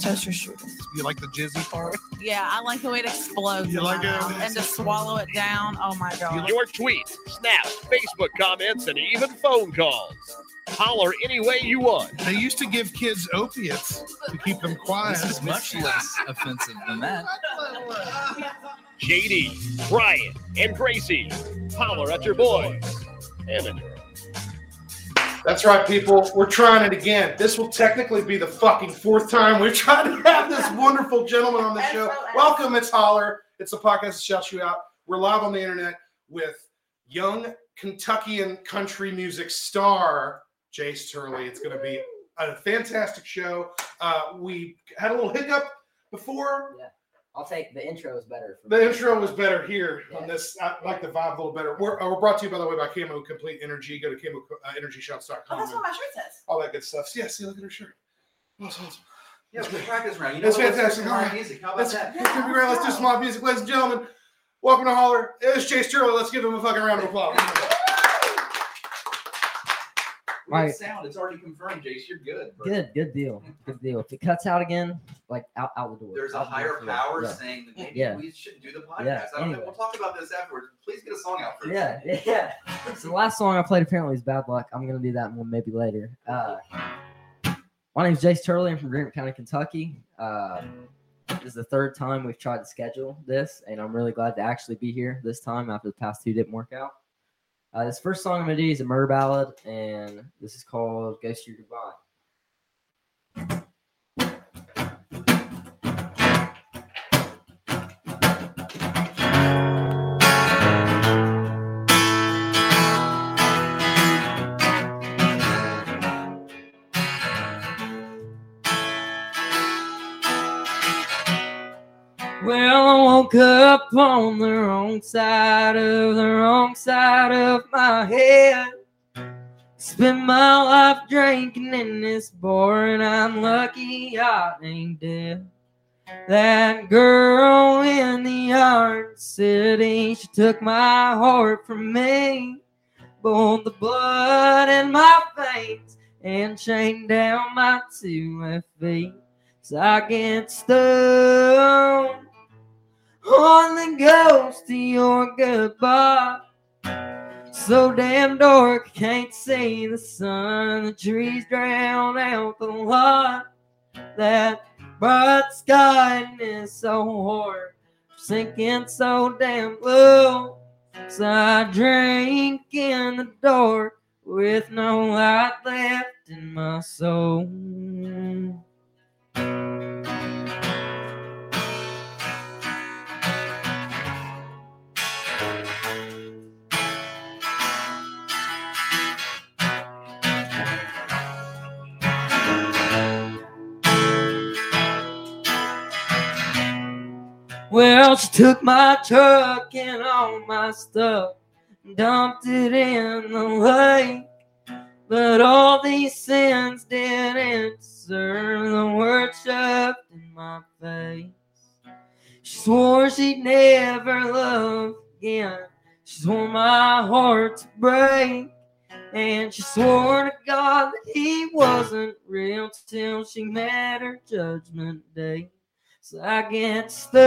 toaster strudels. You like the jizzy part? Yeah, I like the way it explodes. You like it? And to swallow it down. Oh my god. Your tweets, snaps, Facebook comments, and even phone calls. Holler any way you want. They used to give kids opiates to keep them quiet. This is much less offensive than that. JD, Brian, and Gracie. Holler at your boys and the girls. That's right, people. We're trying it again. This will technically be the fucking fourth time we're trying to have this wonderful gentleman on the show. Welcome, it's Holler. It's a podcast that shouts you out. We're live on the internet with young Kentuckian country music star Jace Turley. It's going to be a fantastic show. Uh, we had a little hiccup before. I'll take the intro is better. For The intro was better here on this. I like the vibe a little better. We're, uh, we're brought to you, by the way, by Camo Complete Energy. Go to camo uh, energyshots.com. Oh, that's what my shirt says. all that good stuff. So, yeah, see, look at her shirt. That's awesome. Yeah, we'll practice round. You That's what? Let's fantastic. some All music. How about Let's, that? let's, be let's do some live music, ladies and gentlemen. Welcome to Holler. It's Jace Turley. Let's give him a fucking round of applause. Right. sound. It's already confirmed, Jace. You're good. bro. Good, good deal. Good deal. If it cuts out again, like out, out the door. There's a Out higher power Yeah. saying that maybe Yeah. we shouldn't do the podcast. Yeah, I don't know. We'll talk about this afterwards. Please get a song out first. Yeah, yeah. So the last song I played apparently is Bad Luck. I'm gonna do that one maybe later. Uh, my is Jace Turley. I'm from Greenup County, Kentucky. Uh, this is the third time we've tried to schedule this, and I'm really glad to actually be here this time after the past two didn't work out. Uh, this first song I'm gonna do is a murder ballad, and this is called "Ghost Your Goodbye." Woke up on the wrong side of the wrong side of my head. Spent my life drinking in this bar, and I'm lucky I ain't dead. That girl in the yard city, she took my heart from me. Both the blood in my veins and chained down my two left feet. So I get stoned on the ghost of your goodbye. So damn dark, can't see the sun. The trees drown out the light. That bright sky is so hard, sinking so damn low. So I drink in the dark with no light left in my soul. Well, she took my truck and all my stuff, and dumped it in the lake. But all these sins didn't serve the word shoved in my face. She swore she'd never love again. She swore my heart to break. And she swore to God that he wasn't real till she met her judgment day. So I get stoned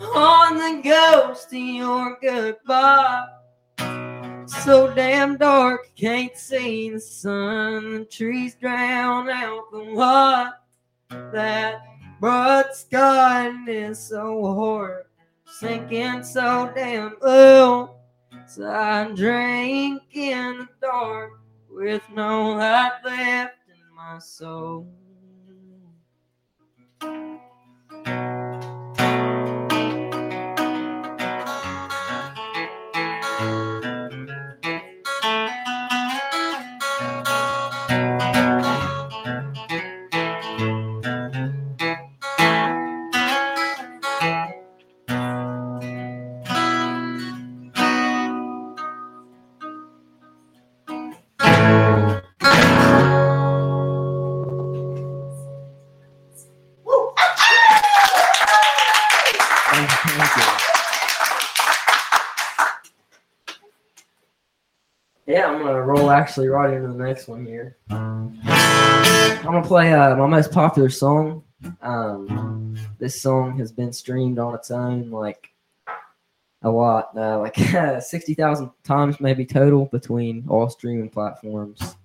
on the ghost of your goodbye. So damn dark, can't see the sun. The trees drown out the light. That bright sky it's so hard, sinking so damn low. So I drink in the dark with no light left in my soul. Actually right into the next one here. I'm gonna play uh, my most popular song. Um, this song has been streamed on its own like a lot, uh, like sixty thousand times maybe total between all streaming platforms,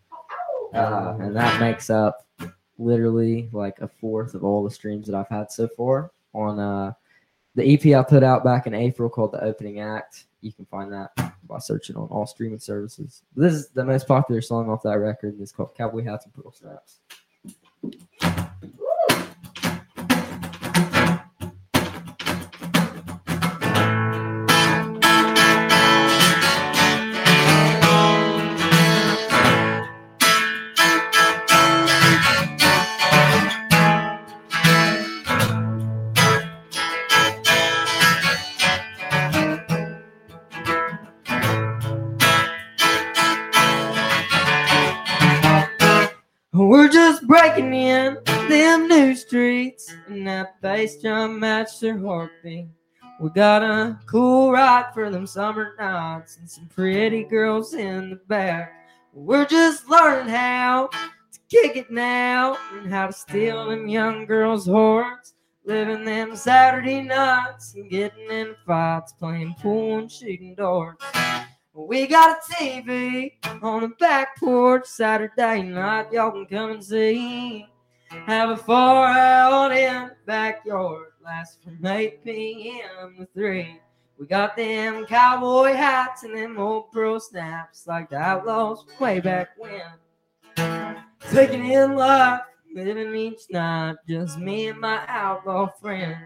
uh, and that makes up literally like a fourth of all the streams that I've had so far on uh, the EP I put out back in April called "The Opening Act." You can find that by searching on all streaming services. This is the most popular song off that record. It's called Cowboy Hats and Pearl Snaps. Breaking in them new streets, and that bass drum matched their heartbeat. We got a cool ride for them summer nights, and some pretty girls in the back. We're just learning how to kick it now, and how to steal them young girls' hearts. Living them Saturday nights and getting in fights, playing pool and shooting darts. We got a TV on the back porch Saturday night. Y'all can come and see. Have a far out in the backyard. Last from 8 p.m. to 3. We got them cowboy hats and them old pearl snaps like the outlaws way back when. Taking in life, living each night, just me and my outlaw friends.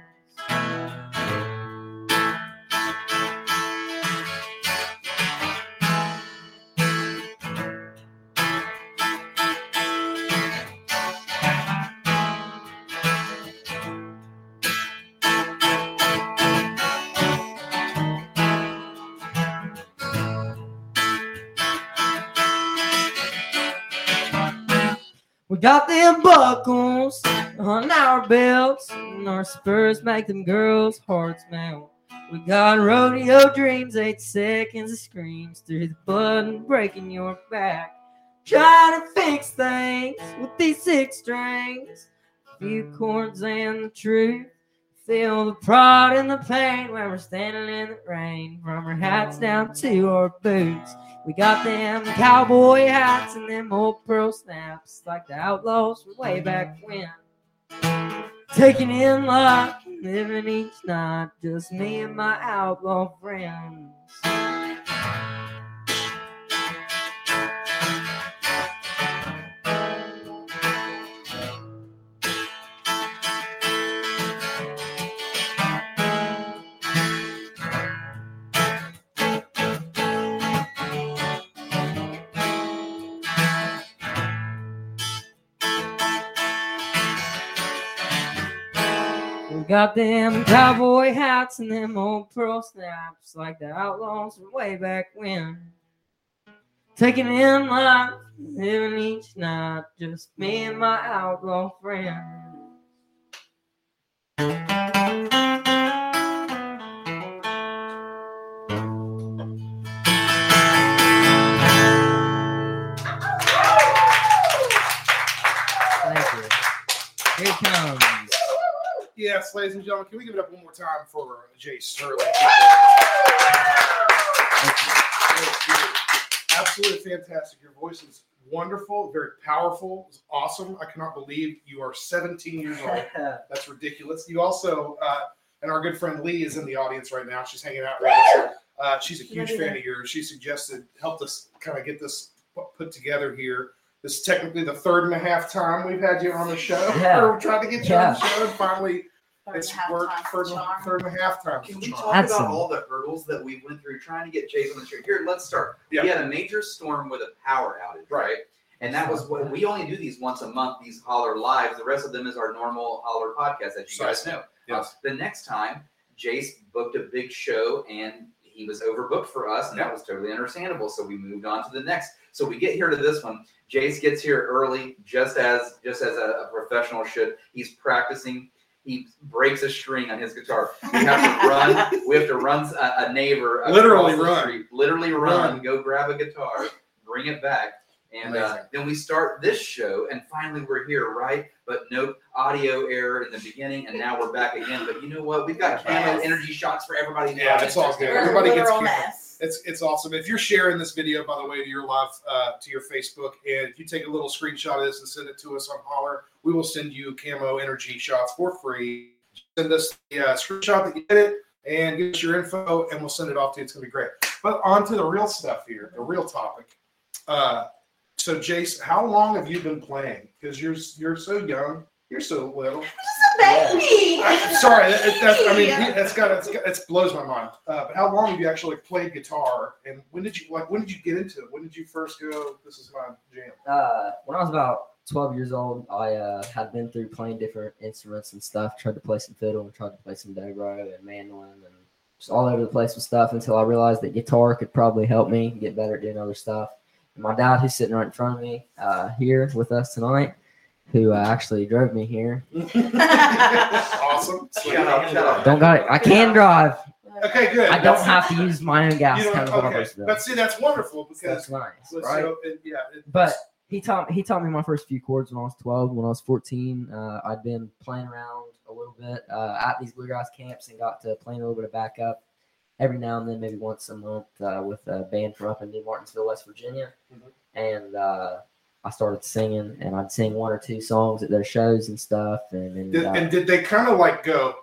Got them buckles on our belts, and our spurs make them girls' hearts melt. We got rodeo dreams, eight seconds of screams through the button, breaking your back. Trying to fix things with these six strings, a few chords and the truth. Feel the pride and the pain when we're standing in the rain, from our hats down to our boots. We got them cowboy hats and them old pearl snaps like the outlaws from way back when. Taking in life, living each night, just me and my outlaw friends. Got them cowboy hats and them old pearl snaps like the outlaws from way back when. Taking in life, living each night, just me and my outlaw friend. Yes, ladies and gentlemen, can we give it up one more time for Jace Turley? Absolutely fantastic. Your voice is wonderful, very powerful, it's awesome. I cannot believe you are 17 years old. That's ridiculous. You also, uh, and our good friend Lee is in the audience right now. She's hanging out with us. Uh, she's a huge fan of yours. She suggested, helped us kind of get this put together here. This is technically the third and a half time we've had you on the show. Yeah. We're trying to get you on the Yeah. show, and finally it's worked. time Third, charm. third and a half times. Can we charm. talk That's about some- all the hurdles that we went through trying to get Jace on the show? Here, let's start. Yeah. We had a major storm with a power outage, Right. right? And that was what we only do these once a month, these holler lives. The rest of them is our normal holler podcast, as you guys know. Yes. Uh, the next time, Jace booked a big show and he was overbooked for us, and that was totally understandable. So we moved on to the next. So we get here to this one. Jace gets here early, just as just as a, a professional should. He's practicing. He breaks a string on his guitar. We have to run. We have to run a, a neighbor. Literally the run. street. Literally run. Run. Go grab a guitar. bring it back. And uh, then we start this show, and finally we're here, right? But no audio error in the beginning, and now we're back again. But you know what? We've got camo Yes. energy shots for everybody. Yeah, it's all good. Everybody gets literal mess. It's it's awesome. If you're sharing this video, by the way, to your live uh, to your Facebook, and if you take a little screenshot of this and send it to us on Holler, we will send you camo energy shots for free. Send us the uh, screenshot that you did it, and give us your info, and we'll send it off to you. It's gonna be great. But on to the real stuff here, the real topic. Uh, so, Jace, how long have you been playing? Because you're you're so young, you're so little. Just a baby. I, sorry, that, that's, I mean, that's got it's it blows my mind. Uh, but how long have you actually played guitar, and when did you like? When did you get into it? When did you first go? This is my jam. Uh, when I was about 12 years old, I uh, had been through playing different instruments and stuff. Tried to play some fiddle and tried to play some dobro and mandolin and just all over the place with stuff until I realized that guitar could probably help me get better at doing other stuff. And my dad, who's sitting right in front of me uh, here with us tonight, who uh, actually drove me here. awesome. Shout out, shout out. Don't got it. I can drive. Okay, good. I don't That's- have to use my own gas. You don't, kind of okay, supposed to do. but see, that's wonderful because That's nice, right? go- it- yeah, it- But he taught he taught me my first few chords when I was 12. When I was 14, uh, I'd been playing around a little bit uh, at these bluegrass camps and got to playing a little bit of backup every now and then, maybe once a month, uh, with a band from up in New Martinsville, West Virginia. Mhm. And uh, I started singing, and I'd sing one or two songs at their shows and stuff. And, and, did, uh, and did they kind of like go?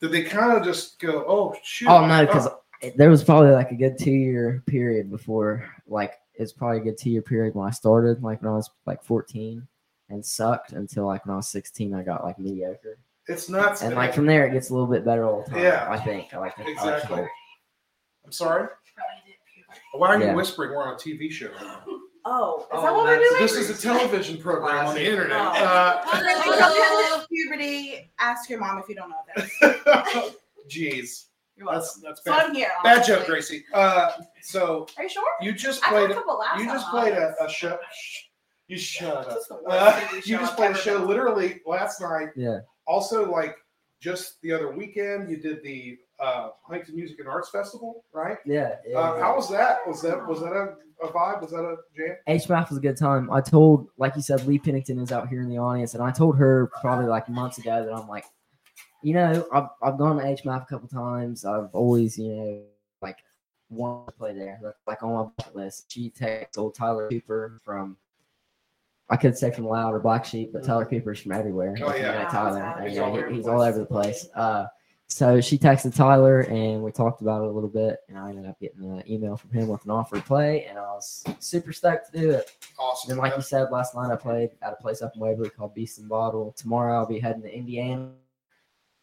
Did they kind of just go? Oh shoot! Oh no, because there was probably like a good two year period before, like it's probably a good two year period when I started, like when I was like 14, and sucked until like when I was 16, I got like mediocre, it's nuts. and like from there it gets a little bit better all the time. Yeah. I think I like to, I like I'm sorry. Why are you Yeah. whispering? We're on a TV show. Oh, is Oh, that what we're that's- doing? This is a television program on the internet. Oh. Uh, Hello, puberty. Ask your mom if you don't know that. Jeez, You're welcome. that's that's so bad. I'm here. Bad honestly. joke, Gracie. Uh, so Are you sure? you just I played. got a couple laughs You just mine. played a, a show. Shh, You shut up. This is the worst Uh, TV you show just I've played a ever show been to. literally last night. Yeah, Also, like just the other weekend, you did the uh, Huntington Music and Arts Festival, right? yeah. yeah, Uh, yeah. how was that? Was that was that a, a vibe? Was that a jam? HMAF was a good time. I told, like you said, Lee Pennington is out here in the audience, and I told her probably like months ago that I'm like, you know, I've, I've gone to HMAF a couple times. I've always, you know, like wanted to play there. That's like on my bucket list. She texts old Tyler Cooper from, I could say from Loud or Black Sheep, but Tyler Cooper's from everywhere. Oh, yeah. Tyler. he's and, all yeah, over he- the he's all place. over the place. Uh, so she texted Tyler and we talked about it a little bit, and I ended up getting an email from him with an offer to play, and I was super stoked to do it. Awesome. And like you said last night, I played at a place up in Waverly called Beast and Bottle. Tomorrow I'll be heading to Indiana.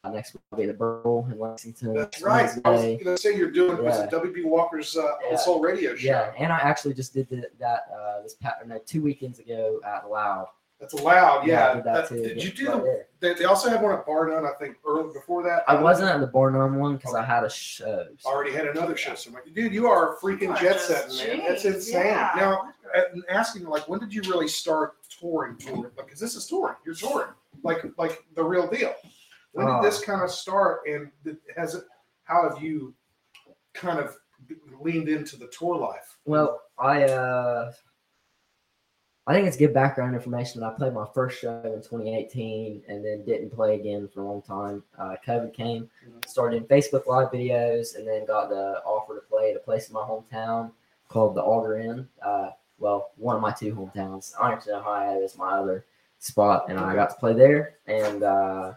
Uh, next week I'll be at the Burl in Lexington. That's right. I was Wednesday. going to say you're doing Yeah. WB Walker's uh, Yeah. Soul Radio show. Yeah, and I actually just did the, that uh, this pat no, two weekends ago at Loud. That's allowed. I Yeah. did that That- too. did you do right the, they, they also had one at Bar None, I think, early before that. I wasn't at the Bar None one because I had a show. Already had another show. So, I'm like, dude, you are a freaking jet just- setting, man. That's insane. yeah. Now, asking like, when did you really start touring? Touring? Because this is touring. You're touring, like like the real deal. When did Uh. this kind of start? And has it? How have you kind of leaned into the tour life? Well, I uh, I think it's good background information that I played my first show in 2018 and then didn't play again for a long time. Uh, COVID came, started doing Facebook Live videos, and then got the offer to play at a place in my hometown called the Auger Inn. Uh, well, one of my two hometowns. Ironton, Ohio is my other spot, and I got to play there. And uh,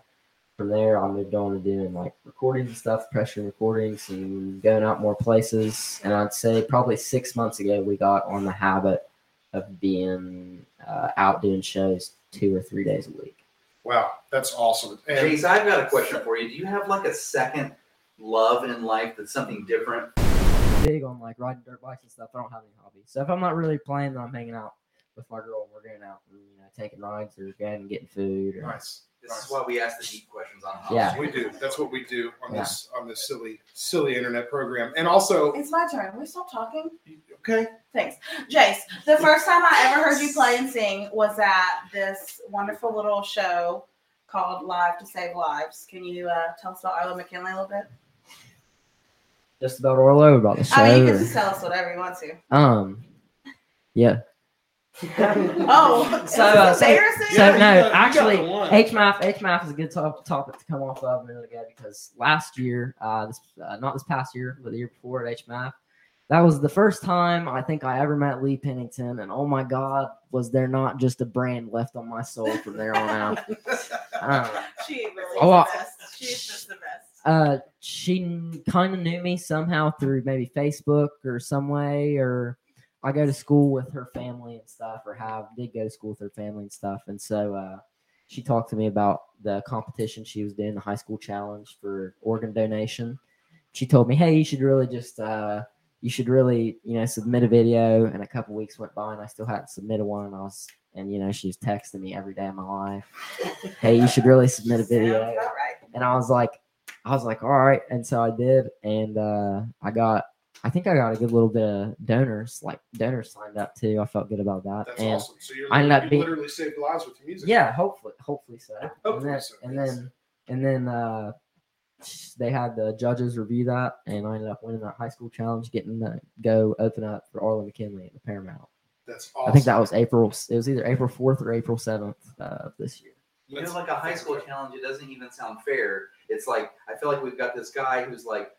from there, I moved on to doing like recordings and stuff, pressure recordings, and going out more places. And I'd say probably six months ago, we got on the habit of being uh, out doing shows two or three days a week. Wow, that's awesome. And Jace, I've got a question for you. Do you have like a second love in life that's something different? Big on like riding dirt bikes and stuff. I don't have any hobbies. So if I'm not really playing, then I'm hanging out with my girl. and We're going out and you know taking rides or going and getting food. Or, nice. This nice. is why we ask the deep questions on House. Yeah. We do. That's what we do on Yeah. this on this silly silly internet program. And also, It's my turn. We stop talking. okay, Thanks. Jace, the first time I ever heard you play and sing was at this wonderful little show called Live to Save Lives. Can you uh, tell us about Arlo McKinley a little bit? Just about Arlo about the show. I mean, you can just tell us whatever you want to. Um, Yeah. Oh, So, uh, so- embarrassing? So Yeah, no, you got actually, the one. HMAF HMAF is a good top, topic topic to come off of a minute ago because last year, uh, this uh, not this past year, but the year before at HMAF, that was the first time I think I ever met Lee Pennington, and oh my God, was there not just a brand left on my soul from there on out? Uh, She really Oh, the best. She's just the best. uh, she kind of knew me somehow through maybe Facebook or some way, or I go to school with her family and stuff, or have did go to school with her family and stuff, and so uh, she talked to me about the competition she was doing, the high school challenge for organ donation. She told me, "Hey, you should really just." Uh, you should really, you know, submit a video. And a couple weeks went by, and I still hadn't submitted one. And I was, and you know, she was texting me every day of my life. Hey, you should really submit a video and I was like, I was like, all right, and so I did, and uh, I got, I think I got a good little bit of donors, like donors signed up too. I felt good about that, That's and awesome. So you're, I ended up you being- literally saved lives with your music. yeah, hopefully, hopefully so. Hopefully and then, so, and yes. then, and then uh, they had the judges review that, and I ended up winning that high school challenge, getting to go open up for Arlo McKinley at the Paramount. That's awesome. I think that was April. It was either April fourth or April seventh uh, of this year. You know, like a high school challenge, it doesn't even sound fair. It's like I feel like we've got this guy who's like,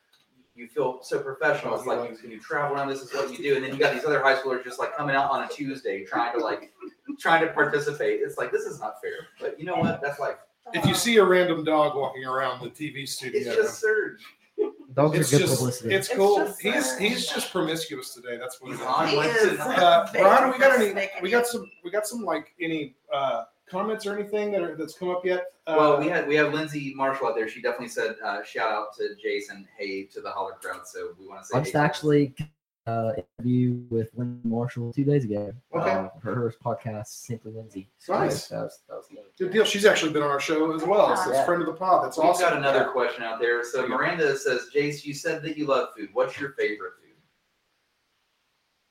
you feel so professional. It's like you, you travel around. This is what you do, and then you got these other high schoolers just like coming out on a Tuesday trying to like trying to participate. It's like this is not fair. But you know what? That's like If you see a random dog walking around the TV studio, it's just surge. Dogs it's are good just publicity. it's It's cool. just he's surge. he's just promiscuous today. That's what He's it is. on He is. Uh, Brian, we got any? We got some. We got some like any uh, comments or anything that are, that's come up yet? Uh, Well, we had we have Lindsay Marshall out there. She definitely said uh, shout out to Jason, hey to the holler crowd. So we want to say I hey just to her. actually uh, interview with Lindsay Marshall two days ago. Okay. Uh, for her podcast, Simply Lindsay. So Nice. That was, that was neat. good deal. She's actually been on our show as well. So it's Yeah. friend of the pod. That's We've awesome. got another question out there. So Miranda says, Jace, you said that you love food. What's your favorite food?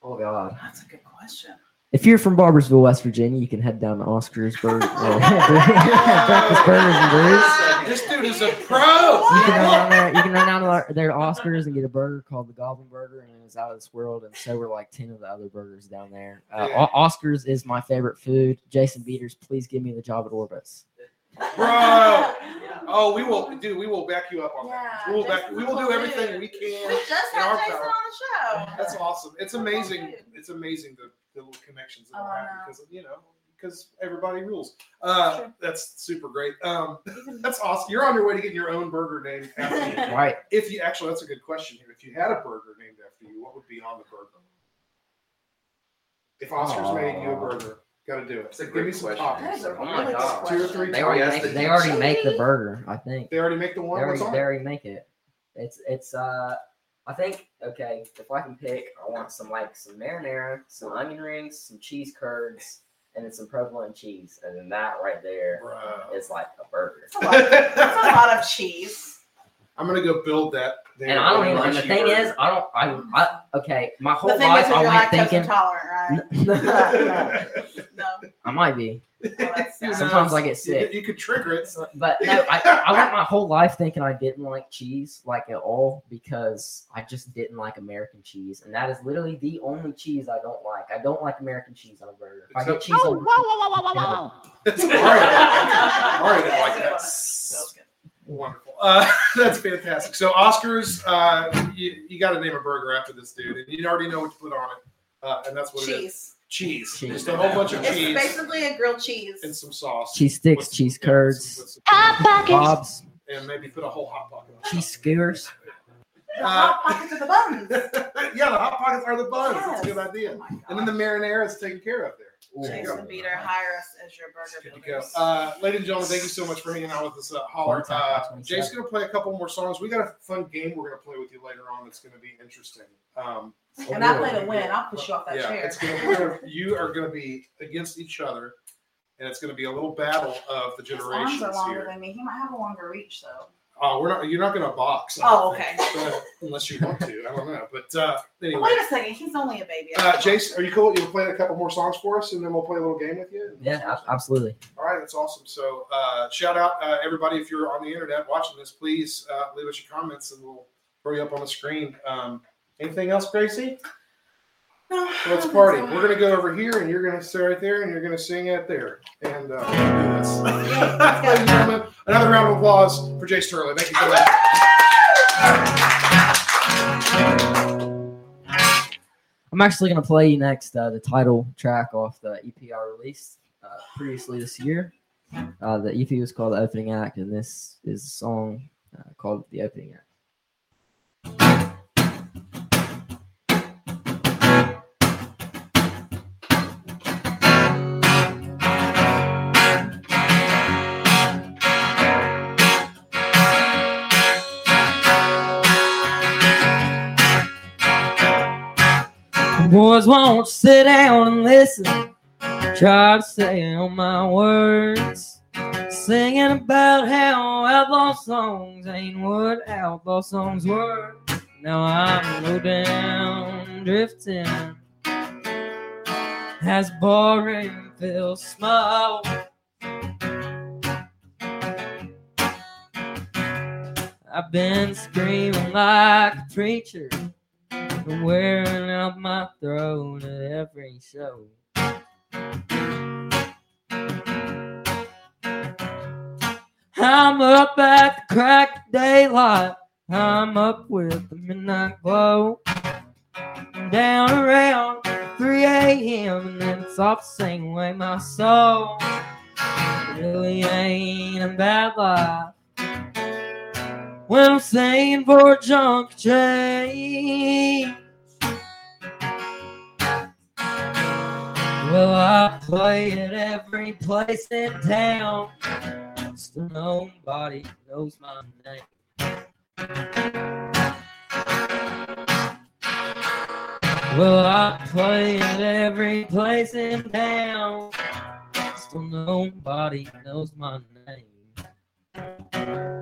Oh God! That's a good question. If you're from Barboursville, West Virginia, you can head down to Oscar's Burger, uh, Breakfast Burgers and Brews. This dude is a pro. You pro. can run down there. You can run down to our- there to Oscars and get a burger called the Goblin Burger, and it was out of this world. And so were like ten of the other burgers down there. Uh, Yeah. O- Oscars is my favorite food. Jason Beaters, please give me the job at Orbis. Bro. Oh, we will, dude. We will back you up on that. We will back. We will do everything dude. we We can. just in our had Jason power. on the show. That's awesome. It's amazing. It's amazing the, the little connections that Oh, I have know. because you know because everybody rules. Uh, Sure. that's super great. Um, that's awesome. You're on your way to getting your own burger named after you. Right. If you actually, that's a good question here. If you had a burger named after you, what would be on the burger? If Oscars made you a burger, got to do it. That's a Give me some question. That is a toppings. Oh my God. Two or three They already, make, the they already make the burger. I think. They already make the They one. already, they already make it. It's it's uh I think okay, if I can pick, I want some like some marinara, some onion rings, some cheese curds, and then some provolone cheese. And then that right there Bro. is like a burger. That's a lot- that's a lot of cheese. I'm gonna go build that. there. And I don't even and the thing burger. is, I don't I, I okay, my whole life I you're went thinking intolerant, right? No. I might be. Oh. Sometimes I get sick. could- You could trigger it. But no, I, I went my whole life thinking I didn't like cheese like at all because I just didn't like American cheese, and that is literally the only cheese I don't like. I don't like American cheese on a burger. If I get cheese oh, on, It's Mario. Mario didn't like that. That was good. Wonderful. Uh, that's fantastic. So Oscars, uh, you, you got to name a burger after this dude, and you already know what to put on it, uh, and that's what it is. Cheese. Cheese. Cheese. Just a whole bunch of cheese. It's basically a grilled cheese. and some sauce. cheese sticks, With- cheese yeah, curds, with some- with some- bobs, and maybe put a whole hot pocket. on cheese skewers. Uh, hot pockets of the buns. yeah, the hot pockets are the buns. That's a good idea. Oh And then the marinara is taken care of there. There you go. Jason Beater, hire us as your burger Good to go. builders. Uh, ladies and gentlemen, thank you so much for hanging out with us. Uh, Holler. Uh, Jay's going to play a couple more songs. We got a fun game we're going to play with you later on that's going to be interesting. Um, and I play to win. I'll push you off that yeah, chair. it's gonna, we're gonna, you are going to be against each other, and it's going to be a little battle of the His arms generations are longer here. than me. He might have a longer reach though. Oh, we're not. You're not going to box. I Oh, don't think, unless you want to. I don't know. But uh, anyway, Wait a second. He's only a baby. uh, Jason, are you cool? You'll play a couple more songs for us, and then we'll play a little game with you. Yeah, absolutely. All right, that's awesome. So, uh, shout out uh, everybody if you're on the internet watching this, please uh, leave us your comments, and we'll throw you up on the screen. Um, anything else, Gracie? No, Let's party. We're gonna go over here, and you're gonna sit right there, and you're gonna sing it there, and uh, we'll do this. Another round of applause for Jace Turley. Thank you for that. I'm actually gonna play you next uh, the title track off the EP I released uh, previously this year. Uh, the EP was called "The Opening Act," and this is a song uh, called "The Opening Act." Boys won't sit down and listen. Try to say all my words. Singing about how outlaw songs ain't what outlaw songs were. Now I'm low down, drifting. As boring feels small. I've been screaming like a preacher wearing out my throat at every show. I'm up at the crack of daylight. I'm up with the midnight glow. Down around 3 a.m. and then it's off the same way my soul. Really ain't a bad life. When I'm singing for junk change. Well, I play at every place in town. Still nobody knows my name. Well, I play at every place in town. Still nobody knows my name.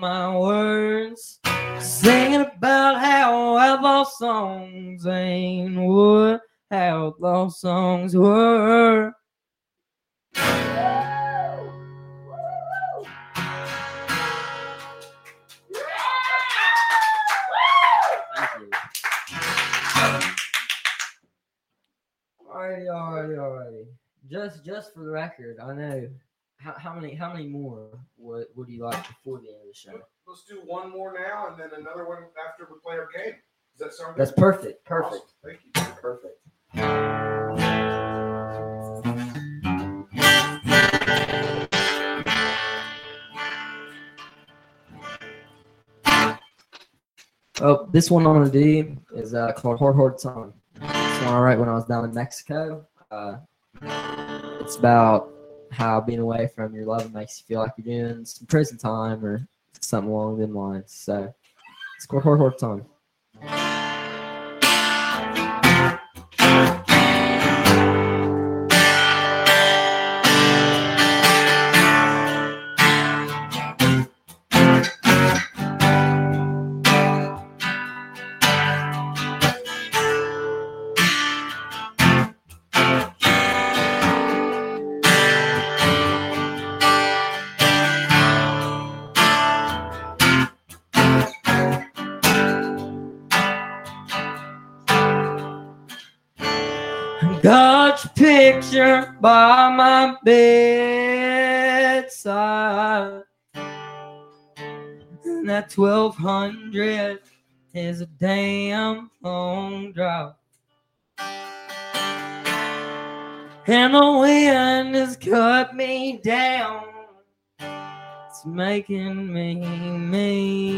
My words. Singing about how outlaw songs ain't what outlaw songs were. One more now, and then another one after we play our game. Does that sound good? That's perfect, perfect, Awesome. Thank you. perfect. Oh, this one I'm gonna do is uh, called Hard Hard Time. This one I wrote when I was down in Mexico. Uh, it's about how being away from your love makes you feel like you're doing some prison time or something along them lines. So it's called Hard Hard Time. By my bedside. And that 1200 is a damn long drive. And the wind has cut me down. It's making me mean.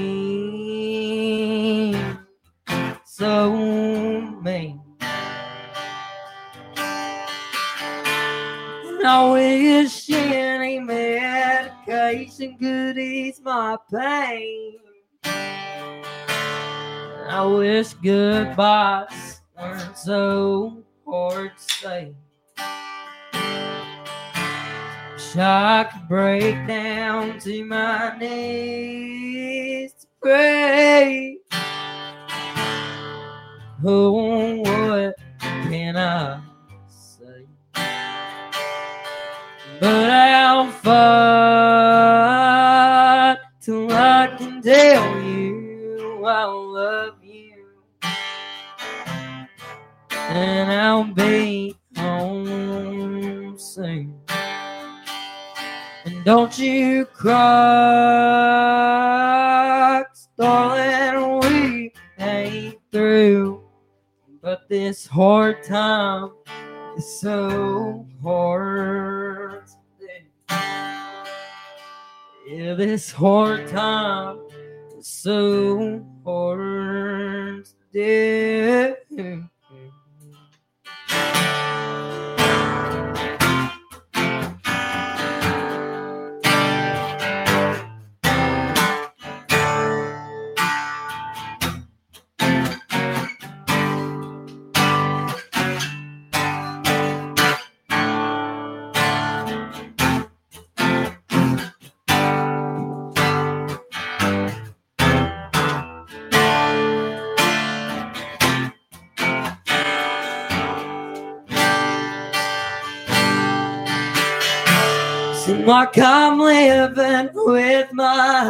So mean. Wish any medication could ease my pain. I wish goodbyes weren't so hard to say. Wish I could break down to my knees to pray. Oh, what can I But I'll fight till I can tell you I love you. And I'll be home soon. And don't you cry, darling, we ain't through. But this hard time is so hard. Yeah, this hard time is so hard. To Seem like I'm living with my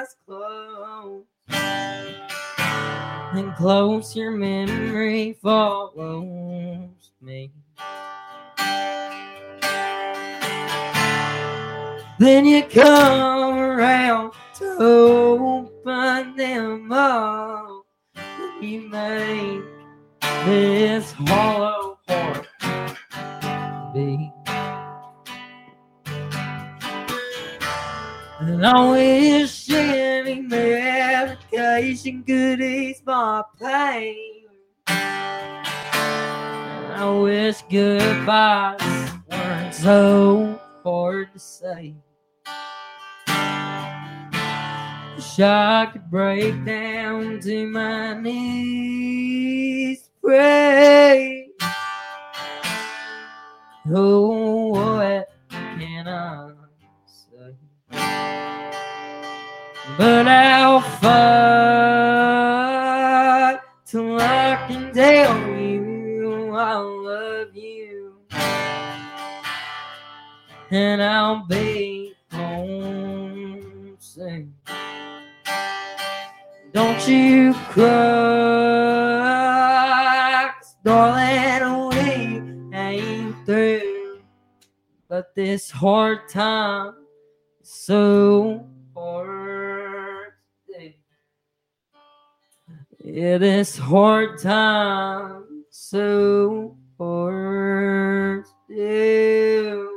eyes closed. And close your memory follows me. Then you come around to open them up. And you make this hollow And I wish any medication could ease my pain. I wish goodbyes weren't so hard to say. Wish I could break down to my knees, pray. Oh, what can I say? But I'll fight till I can tell you I love you. And I'll be home soon. Don't you cry, darling, we ain't through. But this hard time is so hard Yeah, this hard time so hard to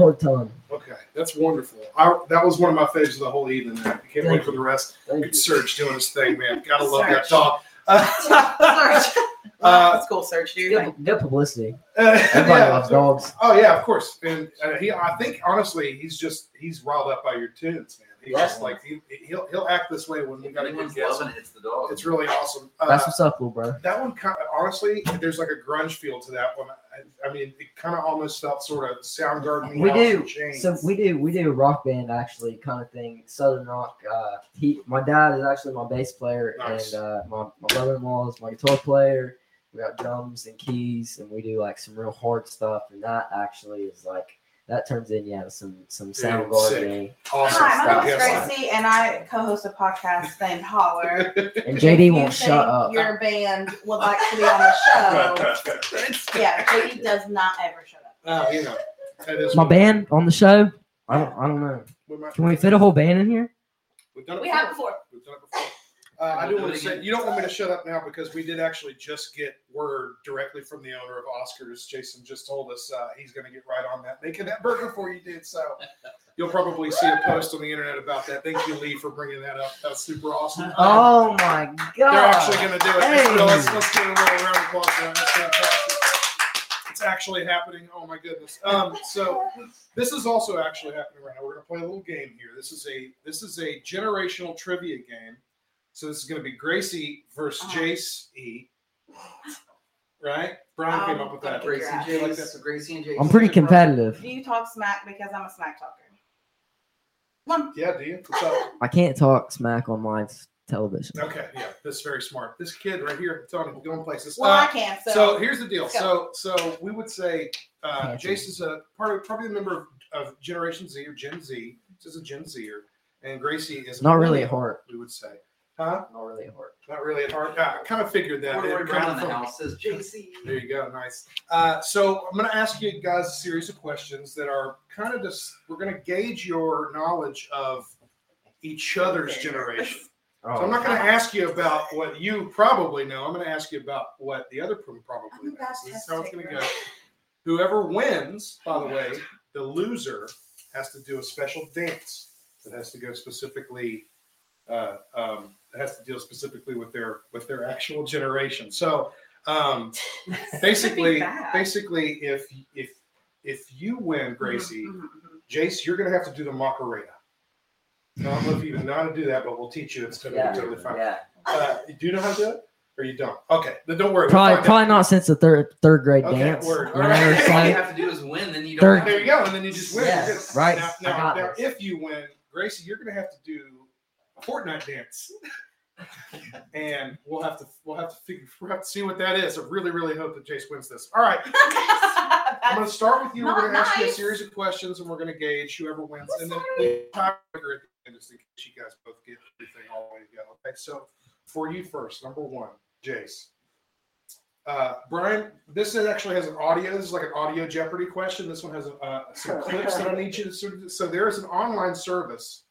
Hard, hard time. Okay, that's wonderful. I, that was one of my favorites of the whole evening. I can't Thank wait for the rest. Thank Good Serge doing his thing, man. Gotta love that Serge. dog. Uh, Search. Uh, That's cool, search. Do your thing. Good, good publicity. Everybody Everybody loves dogs. Oh yeah, of course. And uh, he, I think honestly, he's just he's riled up by your tunes, man. He's just Yeah. like he, he'll he'll act this way when we If got a good guest. loving it, it's the dog. It's really awesome. Uh, That's what's up, little bro. that one kind of honestly, there's like a grunge feel to that one. I, I mean, it kind of almost felt sort of Soundgarden. We do. So we do we do a rock band actually kind of thing, southern rock. Uh, he my dad is actually my bass player, Nice. and uh, my my brother in law is my guitar player. We got drums and keys, and we do like some real hard stuff, and that actually is like that turns in yeah some some sound sick. awesome. Hi, my Yes. name's Gracie, and I co-host a podcast named Holler. And JD You won't think shut up. Your band would like to be on the show. yeah, JD does not ever shut up. Uh, you know, My band on the show. I don't. I don't know. Can we fit a whole band in here? We've done it We before. have before. We've done it before. Uh, I do We'll want to say you don't want me to shut up now because we did actually just get word directly from the owner of Oscars. Jason just told us uh, he's going to get right on that, making that burger for you, dude. So you'll probably see a post on the internet about that. Thank you, Lee, for bringing that up. That's super awesome. Oh my god! They're actually going to do it. Hey. So let's, let's give a little round of applause. That's fantastic. It's actually happening. Oh my goodness. Um, so this is also actually happening right now. We're going to play a little game here. This is a this is a generational trivia game. So this is going to be Gracie versus Uh-huh. Jace E. Right? Brian came up with that. Gracie Yeah. and You like Jace. that? Gracie and Jace. I'm pretty competitive. Do you talk smack because I'm a smack talker? One. Yeah, do you? What's up? I can't talk smack on live television. Okay, yeah, this is very smart. This kid right here, I'm telling you, going places. Well, Uh, I can. So, So here's the deal. So so we would say uh, Jace is a part of probably a member of, of Generation Z or Gen Z. This is a Gen Zer, and Gracie is a Not really a millennial, heart. We would say, huh? Not really at heart. Not really at heart. Yeah, I kind of figured that. Corduroy It Brown coming in the from- house says JC. There you go. Nice. Uh, so I'm going to ask you guys a series of questions that are kind of just we're going to gauge your knowledge of each other's generation. Oh. So I'm not going to ask you about what you probably know. I'm going to ask you about what the other person probably I'm a knows. bad This is how it's going to go. Whoever wins, by the way, the loser has to do a special dance that has to go specifically. Uh, um, has to deal specifically with their with their actual generation. So um, basically, basically, if if if you win, Gracie, Mhm, mhm, Jace, you're going to have to do the Macarena. I don't know if you even know how to do that, but we'll teach you. It's going to Yeah. be totally fine. Yeah. Uh, do you know how to do it, or you don't? Okay, then don't worry. we'll Probably out. probably not since the third third grade Okay, dance. word. You All know, right. it's All you have to do is win, then you don't. Third- There you go, and then you just win. Yes, right. Now, I now, got now this. if you win, Gracie, you're going to have to do a Fortnite dance, and we'll have to we'll have to figure we'll have to see what that is. I really really hope that Jace wins this. All right, I'm going to start with you. We're going to ask you a series of questions, and we're going to gauge whoever wins, and then tiebreaker at the end, just in case you guys both get everything all the way to go. Okay, so for you first, number one, Jace. Uh, Brian, this actually has an audio. This is like an audio Jeopardy question. This one has uh, some clips that I need you to sort of. So there is an online service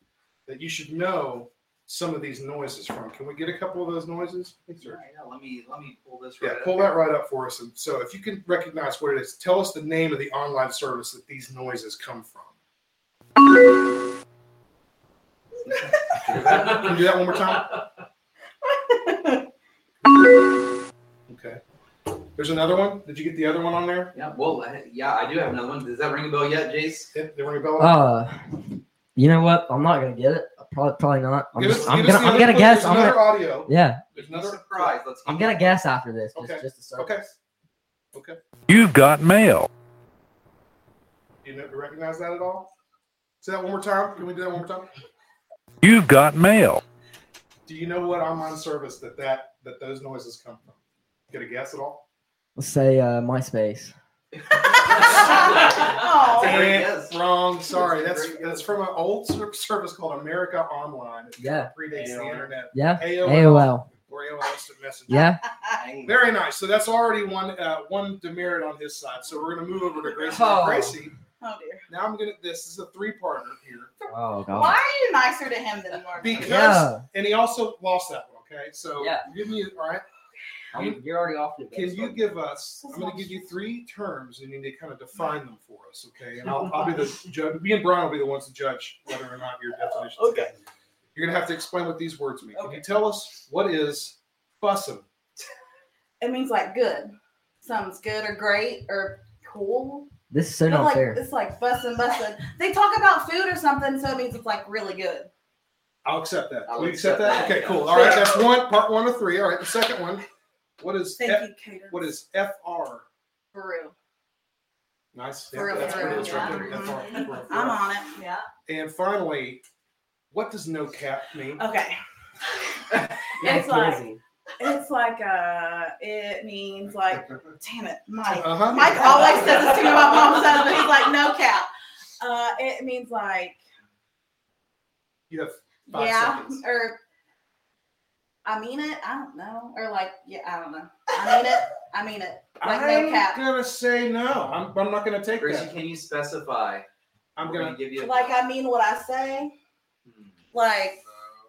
that you should know some of these noises from. Can we get a couple of those noises? Thanks, sir. All right, yeah, let me let me pull this Yeah, pull up that right up for us. And so, if you can recognize what it is, tell us the name of the online service that these noises come from. Can you do that one more time? Okay. There's another one. Did you get the other one on there? Yeah, well, yeah, I do have another one. Does that ring a bell yet, Jace? Did they ring a bell? Uh, you know what? I'm not gonna get it. Probably probably not. I'm, Give just, us- I'm give gonna I'm gonna guess. There's I'm another gonna audio. yeah. There's Another another surprise. Let's. I'm gonna guess after this. Just, Okay. just a surprise. Okay. Okay. You've got mail. You know- recognize that at all? Say that one more time. Can we do that one more time? You've got mail. Do you know what online service that that that those noises come from? Get a guess at all? Let's say uh, MySpace. Oh. That's a great guess. wrong. Sorry, That's a that's from an old service called America Online. It Yeah. predates the internet. Yeah. AOL, AOL. or AOL Instant Messenger. Yeah. Very nice. So that's already one uh, one demerit on his side. So we're gonna move over to Gracie. Oh. Gracie. Oh dear. Now I'm gonna. This is a three-parter here Oh god. Why are you nicer to him than you are? to me? because, Yeah. and he also lost that one. Okay, so Yeah. give me all right. I'm- you're already off the Can you give us? I'm going to give you three terms, and you need to kind of define them for us, okay? And I'll, I'll be the judge. Me and Brian will be the ones to judge whether or not your definition. Is. Okay. You're going to have to explain what these words mean. Can you tell us what is bussin'? It means like good. Something's good or great or cool. This is so But not like fair. it's like bussin' bussin'. They talk about food or something, so it means it's like really good. I'll accept that. I'll we accept accept that. that, Okay, cool. All right, that's one part one of three. All right, the second one. What is Thank F, you, Cater. what is FR? For real. Nice. For real, that's for what it real. is right there. Yeah. FR. FR. I'm on it. Yeah. And finally, what does no cap mean? Okay. Yeah, it's like it's like uh it means like damn it, Mike. Uh-huh. Mike always says this to me my mom says, but he's like, no cap. Uh it means like You have five yeah, seconds. or I mean it, I don't know. Or like, yeah, I don't know. I mean it, I mean it. Like I'm no cap. gonna say no. I'm, I'm not gonna take Gracie, that. can you specify? I'm We're gonna. give you. Like I mean what I say. Hmm. Like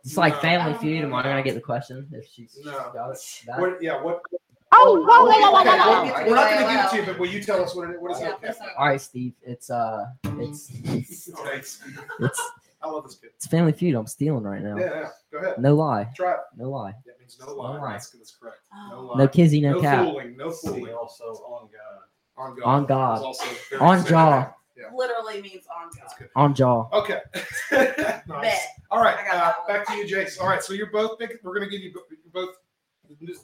It's like No. Family Feud. Am I gonna get the question if she's No. got it? That- What? Yeah. What? Oh, whoa, Okay, whoa, whoa, whoa, whoa. We're not gonna give it to you, but will you tell us what it what is Yeah, it? that's not- All right, Steve. It's uh, it's it's Thanks. it's I love this kid. it's Family Feud. I'm stealing right now. Yeah, yeah. Go ahead. No lie. Try it. No lie. That means no lie. No lie. That's, that's correct. No Oh. lie. No kizzy. No, no cap. fooling. No See fooling. also on God. On God. On God. Also On jaw. Yeah. literally means on God. On jaw. Okay. nice. Bet. All right. Uh, back to you, Jace. All right. So you're both big. We're gonna give you you're both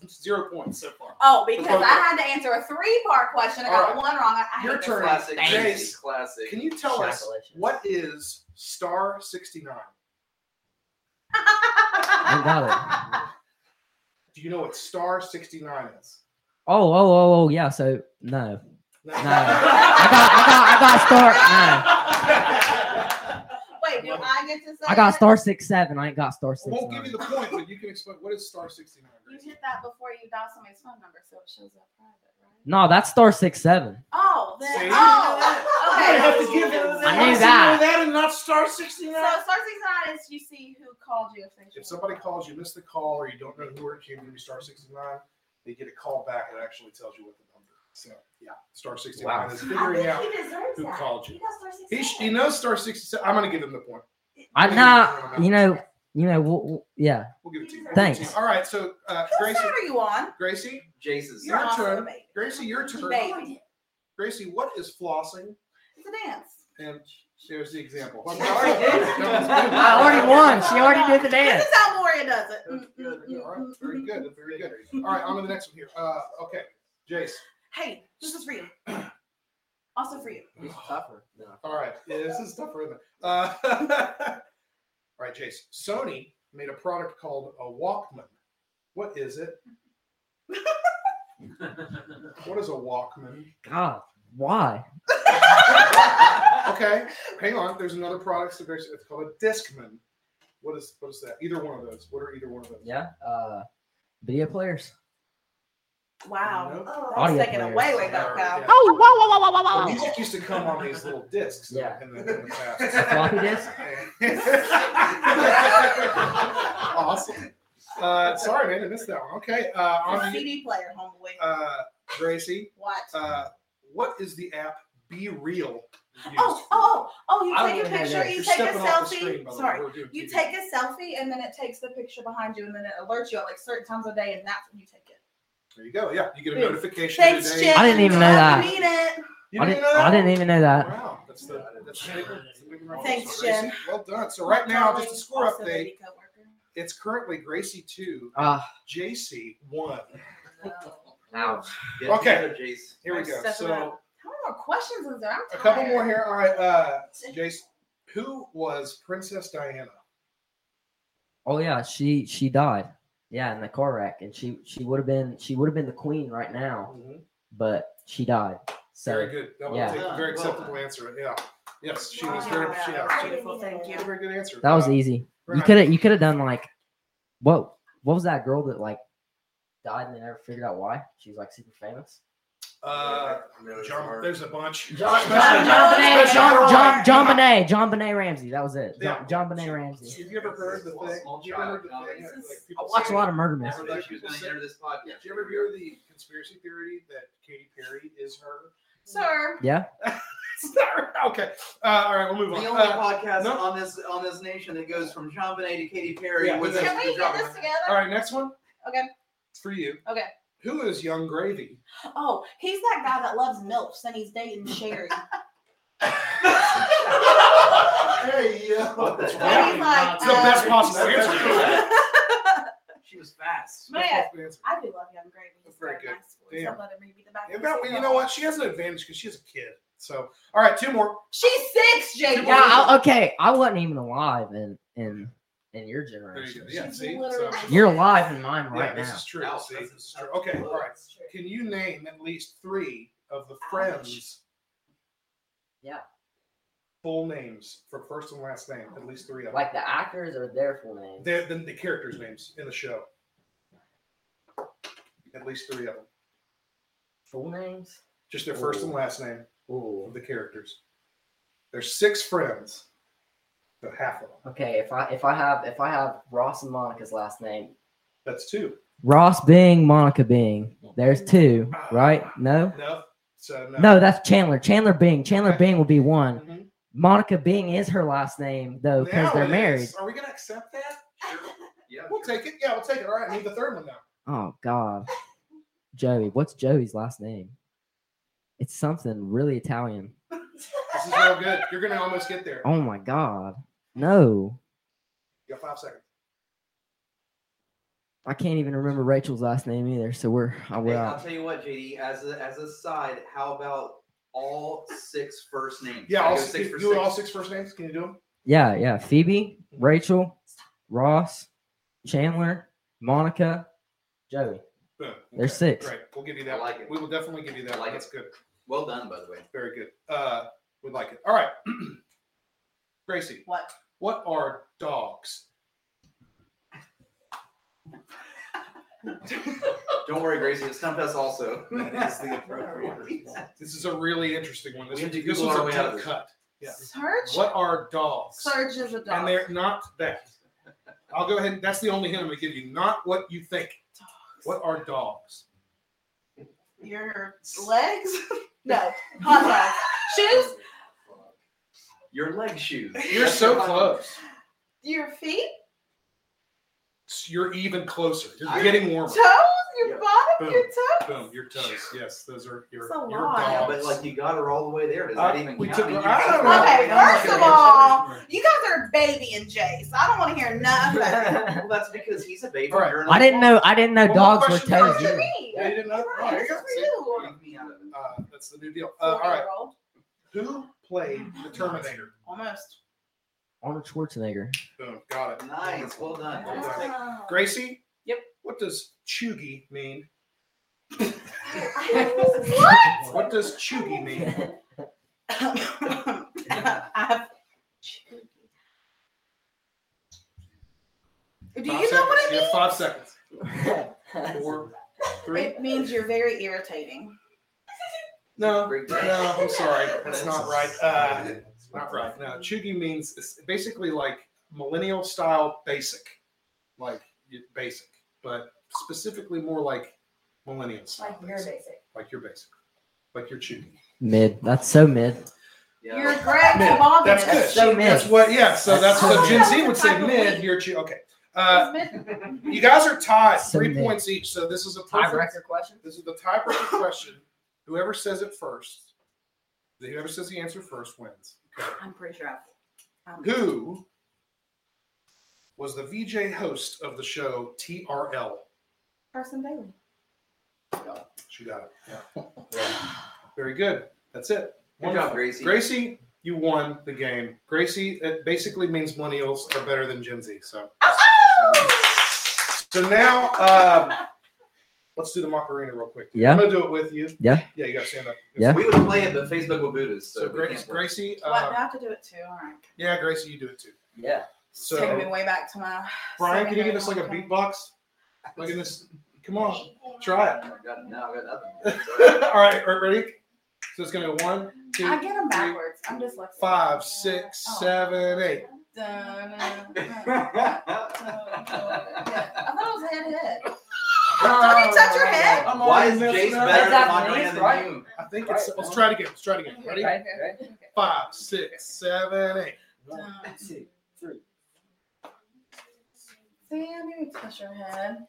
zero points so far. Oh, because I had to answer a three-part question. I got right. one wrong. I, I Your hate turn. Classic. Jace. Jace. Classic. Can you tell us what is star sixty nine? I got it. Do you know what star sixty nine is? Oh, oh, oh, oh, yeah. So no, No. no. I got, I got, I got star. No, Wait, do I get to say I got it? star six seven. I ain't got star I six won't give you the point, but you can explain what is star sixty nine. You hit that before you dial somebody's phone number, so it shows up private, right? No, that's star six seven. Oh, then See? oh, okay. I have to give it. I knew that. that and not star sixty So nine. star six nine is you see who called you if If somebody calls you, miss the call, or you don't know who it came from, you star sixty nine. They get a call back. It actually tells you what the number. is. So yeah, star sixty nine Wow. is figuring out who that. called you. He got star six He, he knows star sixty seven. I'm gonna give him the point. I nah, you know, you know, we'll, we'll- yeah. We'll give it to you. Thanks. All right, so uh, Gracie, side are you on? Gracie, Jace's. Your also turn. baby. Gracie, your turn. Baby. Gracie, what is flossing? It's a dance. And there's the example. I already won. She already did the dance. This is how Moria does it. That's Mm, good. mm, All right, mm, very mm, good. mm. Very good. All right, on to the next one here. Uh, okay, Jace. Hey, this is for you. Also for you. It's tougher. No. All right, yeah, this is tougher. Isn't it? Uh, all right, Jace. Sony made a product called a Walkman. What is it? What is a Walkman? God, why? Okay, hang on. There's another product. It's called a Discman. What is what is that? Either one of those. What are either one of those? Yeah. Uh, video players. Wow. Nope. That's Audio taking players. away way back Yeah. now. Oh, whoa, whoa, whoa, whoa, The music used to come on these little discs. Yeah. In the, in the past. Floppy disk. awesome. Uh, sorry, man, I missed that one. Okay, uh, A on to you, CD player, homeboy. uh, Gracie. what? Uh, what is the app BeReal? used Oh, oh, oh, you take a picture, you You're take a stepping off the selfie. screen, by the way. Sorry. You TV. take a selfie and then it takes the picture behind you and then it alerts you at like certain times of day and that's when you take it. There you go. Yeah, you get a Boom. notification. Thanks, today. Jen. I didn't even know I that. need it. You I didn't didn't. know that? I didn't even know that. Wow, that's the that's the that's the. Thanks, Jim. Well done. So right now, just a score Also update. It's currently Gracie two, Ah, JC one. ouch. Get Okay. Here we go. step So. How many more questions is there? I'm a couple more here. All right, uh, Jace, who was Princess Diana? Oh yeah, she she died. Yeah, in the car wreck, and she she would have been she would have been the queen right now, mm-hmm. but she died. So Very good. That was yeah. a very acceptable done. answer. Yeah. Yes, she Oh, was very. yeah, She, yeah, she, beautiful. Thank you. very good answer. that was easy. You could have you could have done like what what was that girl that like died and they never figured out why? She's like super famous. Uh, John, there's a bunch. John Especially- John JonBenét especially John early. John, JonBenét John Benet Ramsey. That was it. Yeah. John, JonBenét Ramsey. Have you ever heard the thing? Small Have you ever heard the child. thing? No, Like, I people watch say- a lot of murder Never mysteries. thought she was going to enter this podcast. Did you ever hear the conspiracy theory that Katy Perry is her? Sir. Yeah. It's not right. okay. Uh, all right, we'll move on. The only Uh, podcast no. on this on this nation that goes from JonBenét to Katy Perry Yeah, with who a- knows? Can we the get drama. this together? all right, next one. Okay. It's for you. Okay. Who is Yung Gravy? Oh, he's that guy that loves MILFs and he's dating Sherry. Hey, yo. What the That's hell? He's like, It's the best uh, possible That's answer. correct. She was fast. But Best yeah, possible answer. I do love Yung Gravy. He's Very very good. nice. voice. Damn. I'll him read the back Yeah, of that- his you know what? She has an advantage because she's a kid. So, all right, two more. She's six, Jake. Yeah. I, okay. I wasn't even alive in in in your There you generation. Yeah, see? So, You're alive in mine yeah, right this now. is true. Ouch, See, this is true. Okay, all right. Can you name at least three of the friends? Yeah. Full names for first and last name. At least three of them. Like the actors or their full names. the, the, the characters' names in the show. At least three of them. Full names. Just their first and last name Ooh. of the characters. There's six friends. So half of them. Okay, if I if I have if I have Ross and Monica's last name, That's two. Ross Bing, Monica Bing. There's two, right? No, No. So no. no, that's Chandler. Chandler Bing. Chandler Okay. Bing will be one. Mhm. Monica Bing is her last name though because they're married. is. Are we gonna accept that? Yeah, We'll take it. Yeah, we'll take it. All right, need the third one now. Oh God, Joey. What's Joey's last name? It's something really Italian. This is real good. You're gonna almost get there. Oh my God, no, You got five seconds. I can't even remember Rachel's last name either. So we're I Hey, will. I'll tell you what, JD. As a as a side, how about all six first names? Yeah, Can all six, six for do six? all six first names. Can you do them? Yeah, yeah. Phoebe, Rachel, Ross, Chandler, Monica, Joey. Boom. There's Okay, six. Great. We'll give you I that. like it. We will definitely give you that. I like That's it. good. Well done, by the way. Very good. Uh, we like it. All right, Gracie. What? What are dogs? Don't worry, Gracie. It stumped us also. That is the appropriate. This is a really interesting one. This, We have to this Google was our a way out of deep this. cut. Yeah. Surge? What are dogs? Surge is a dog. And they're not that. I'll go ahead. and That's the only hint I'm going to give you. Not what you think. What are dogs? Your legs? no. Hot dogs. Shoes? Your leg shoes. You're so close. Your feet? You're even closer. You're I- getting warmer. Toes? Your Yeah. bottom? Boom. Your toes? Boom. Your toes. Yes, those are your, That's a your lot. Yeah, dogs. but like you got her all the way there. Does Uh, that even we count? took I you I don't her know. Okay, first of all, you guys are baby and Jace. I don't want to hear nothing. well, that's because he's a baby. All right. you're an I didn't know. I didn't know One more dogs were question for toes. What you either. mean? Yeah, you didn't know? There you go. Good for you. Leave me out of it. Uh, that's the new deal. Uh, all right. Four-year-old. Who played oh, the Terminator? Almost. Arnold Schwarzenegger. Boom. Got it. Nice, well done. Well done. Wow. Gracie? Yep. What does cheugy mean? what? What does cheugy mean? I've- Do you Five know what seconds. it You means? have five seconds. Four, three. It means you're very irritating. No, no, I'm sorry. That's not right. Uh, not right. No, cheugy means it's basically like millennial style basic, like basic, but specifically more like millennial style. Like your basic. Like you're basic. Like you're cheugy. Mid. That's so mid. Yeah. You're Greg Mid. Toboggan. That's good. That's so mid. That's what, yeah. So that's That's what so Gen. Z would say mid. weed. You're chu- okay. Uh, you guys are tied, So three mid. points each. So this is a. Tiebreaker question. This is the tiebreaker question. Whoever says it first, whoever says the answer first wins. Okay. I'm pretty sure I've. um, Who was the VJ host of the show TRL? Carson Daly. She got it. Yeah. Very good. That's it. Good job, Gracie. Gracie, you won the game. Gracie, it basically means millennials are better than Gen Z. So, so now um, let's do the Macarena real quick. Yeah. I'm gonna do it with you. Yeah. Yeah, you gotta stand up. Yeah. We would play it, but Facebook will boot us. So, So, we Gracie, can't play. Gracie, uh, I have to do it too. All right. yeah, Gracie, you do it too. Yeah. So, Taking me way back to my. Brian, can you give us like a secondary beatbox? Like in this. Come on, try it. I've got, no, I've got nothing. All right, re- ready? So it's gonna go one, two, I get them three, backwards. I'm just like five, six, seven, eight. I thought it was head head. Did you touch your head? I'm Why is messing Jace better than That's Macarena than right? you? I think it's. Let's try it again. Let's try it again. Ready? Okay, okay. Five, six, seven, eight. One, two, three. See, I knew you touch your head.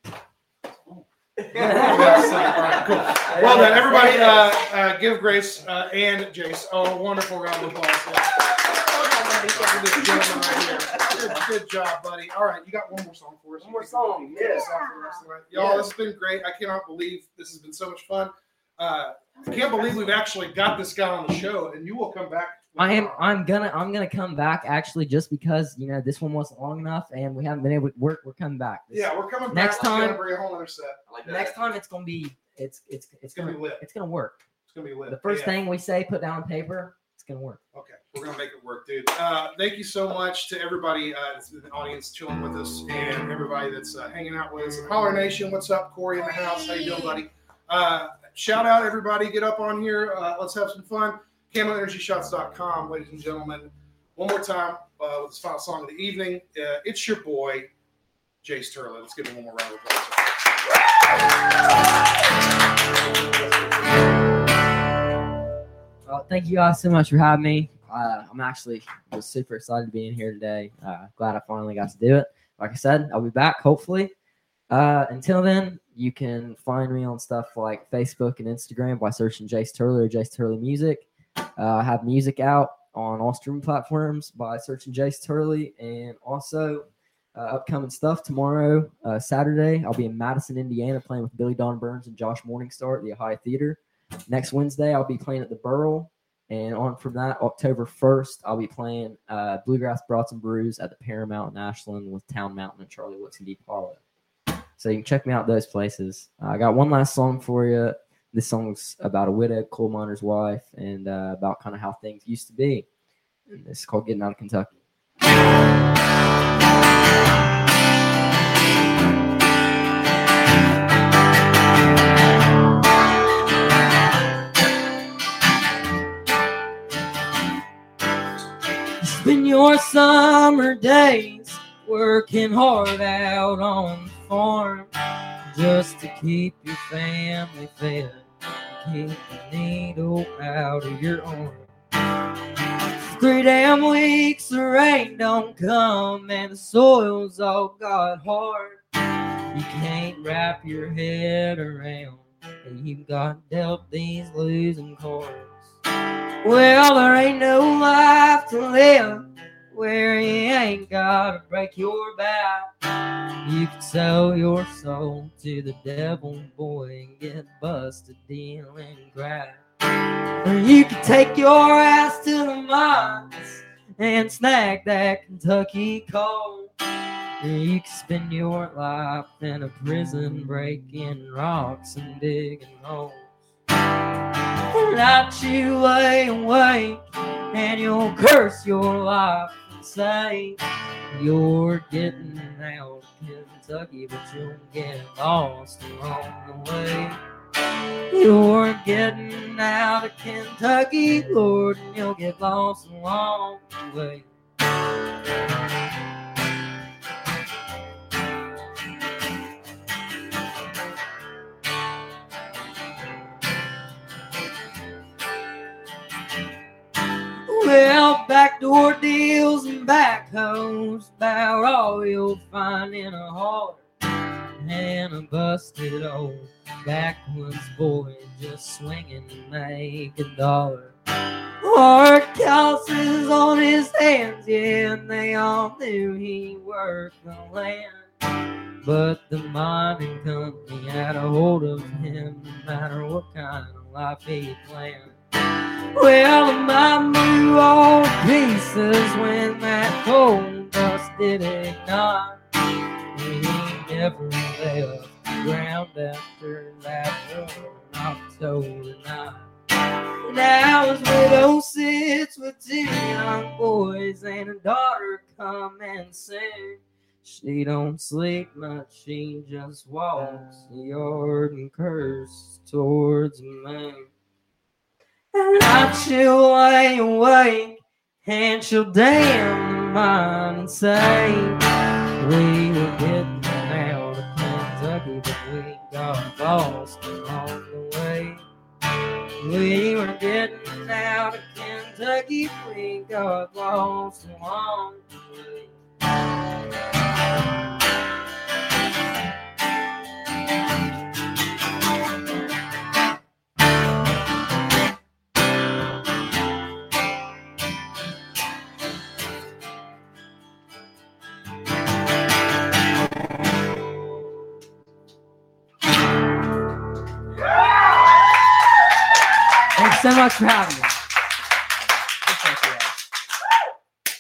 Yes, all right, cool. Well done, everybody. Uh, uh, give Grace uh, and Jace a wonderful round of applause. Yeah. Good gentleman right here. Good, good job, buddy. All right, you got one more song for us. One more song, Yeah. yeah. song for the rest of the night. Y'all, this has been great. I cannot believe this has been so much fun. Uh, I can't believe we've actually got this guy on the show, and you will come back. I am. I'm gonna. I'm gonna come back actually, just because you know this one wasn't long enough, and we haven't been able to work. We're coming back. This- Yeah, we're coming Next back. We're gonna time- bring a whole other set. Like. Next time it's gonna be. It's it's it's, It's gonna gonna be lit. it's gonna work. It's gonna be lit. The first Yeah. thing we say, put down on paper. It's gonna work. Okay, we're gonna make it work, dude. Uh, thank you so much to everybody uh, that's in the audience chilling with us, and everybody that's uh, hanging out with us. Holler Nation, what's up, Corey in the house? How you doing, buddy? Uh, shout out everybody, get up on here. Uh, let's have some fun. CamoEnergyShots.com, ladies and gentlemen. One more time uh, with this final song of the evening. Uh, it's your boy, Jace Turley. Let's give him one more round of applause. Well, thank you guys so much for having me. Uh, I'm actually was super excited to be in here today. Uh, glad I finally got to do it. Like I said, I'll be back hopefully. Uh, until then, you can find me on stuff like Facebook and Instagram by searching Jace Turley or Jace Turley Music. Uh, I have music out on all streaming platforms by searching Jace Turley, and also uh, upcoming stuff tomorrow, uh, Saturday. I'll be in Madison, Indiana, playing with Billy Don Burns and Josh Morningstar at the Ohio Theater. Next Wednesday, I'll be playing at the Burl. And on from that, October 1st, I'll be playing uh, Bluegrass Brats and Brews at the Paramount in Ashland with Town Mountain and Charlie Woods and Deep Hollow. So you can check me out those places. Uh, I got one last song for you. This song's about a widow, coal miner's wife and uh, about kind of how things used to be. And this is called Getting Out of Kentucky. Your summer days working hard out on the farm just to keep your family fed, keep the needle out of your arm. Three damn weeks the rain don't come and the soil's all got hard. You can't wrap your head around that you've got dealt these losing cards. Well, there ain't no life to live where you ain't gotta break your back. You can sell your soul to the devil, boy, and get busted dealing crack. Or you can take your ass to the mines and snag that Kentucky coal. You can spend your life in a prison breaking rocks and digging holes. Not you lay awake and you'll curse your life say you're getting out of Kentucky, but you'll get lost along the way. You're getting out of Kentucky, Lord, and you'll get lost along the way. Well, backdoor deals and backhoes, about all you'll find in a heart. And a busted old backwoods boy just swinging to make a dollar. Hard calluses on his hands, yeah, and they all knew he worked the land. But the mining company had a hold of him, no matter what kind of life he planned. Well, my blew all pieces when that coal dust did ignite. He never left ground after that one October night. Now his widow sits with two young boys and a daughter come and sing. She don't sleep much, she just walks the yard and curses towards the I she'll lay awake and she'll damn the mine and say we were getting out of Kentucky, but we got lost along the way. We were getting out of Kentucky, we got lost along the way. Much for having me.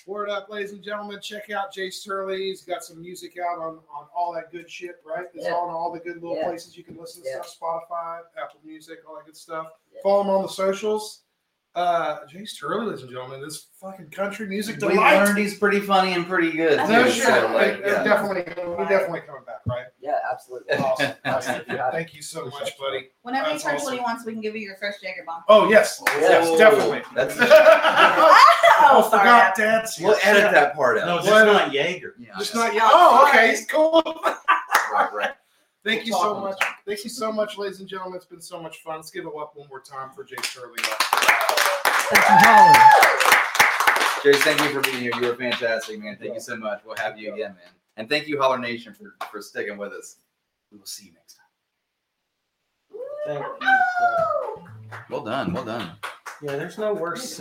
Word up, ladies and gentlemen. Check out Jace Turley. He's got some music out on, on all that good shit, right? It's Yeah. on all the good little Yeah. places you can listen to Yeah. stuff Spotify, Apple Music, all that good stuff. Yeah. Follow him on the socials. Uh, Jace Turley, ladies and gentlemen, this fucking country music We learned he's pretty funny and pretty good. No No shit. so, Like, like, yeah. Definitely, we're definitely coming back, right? Yeah, absolutely. Awesome. Awesome. You. Thank you so much, buddy. Whenever you That's turn awesome. 21, so we can give you your first Jaeger bomb. Oh yes, oh, yes, Oh, definitely. That's, Oh, oh, sorry. forgot Dad's. we'll edit that part out. No, just What? not Jaeger. Yeah, Just yeah. not yet. Oh, oh okay, he's cool. right, right. Thank you so Talking. much. Thank you so much, ladies and gentlemen. It's been so much fun. Let's give it up one more time for Jace Turley. Thank you, Holler. Jace, thank you for being here. You were fantastic, man. Thank you so much. We'll have you again, man. And thank you, Holler Nation, for, for sticking with us. We will see you next time. Thank you. Well done. Well done. Yeah, there's no worse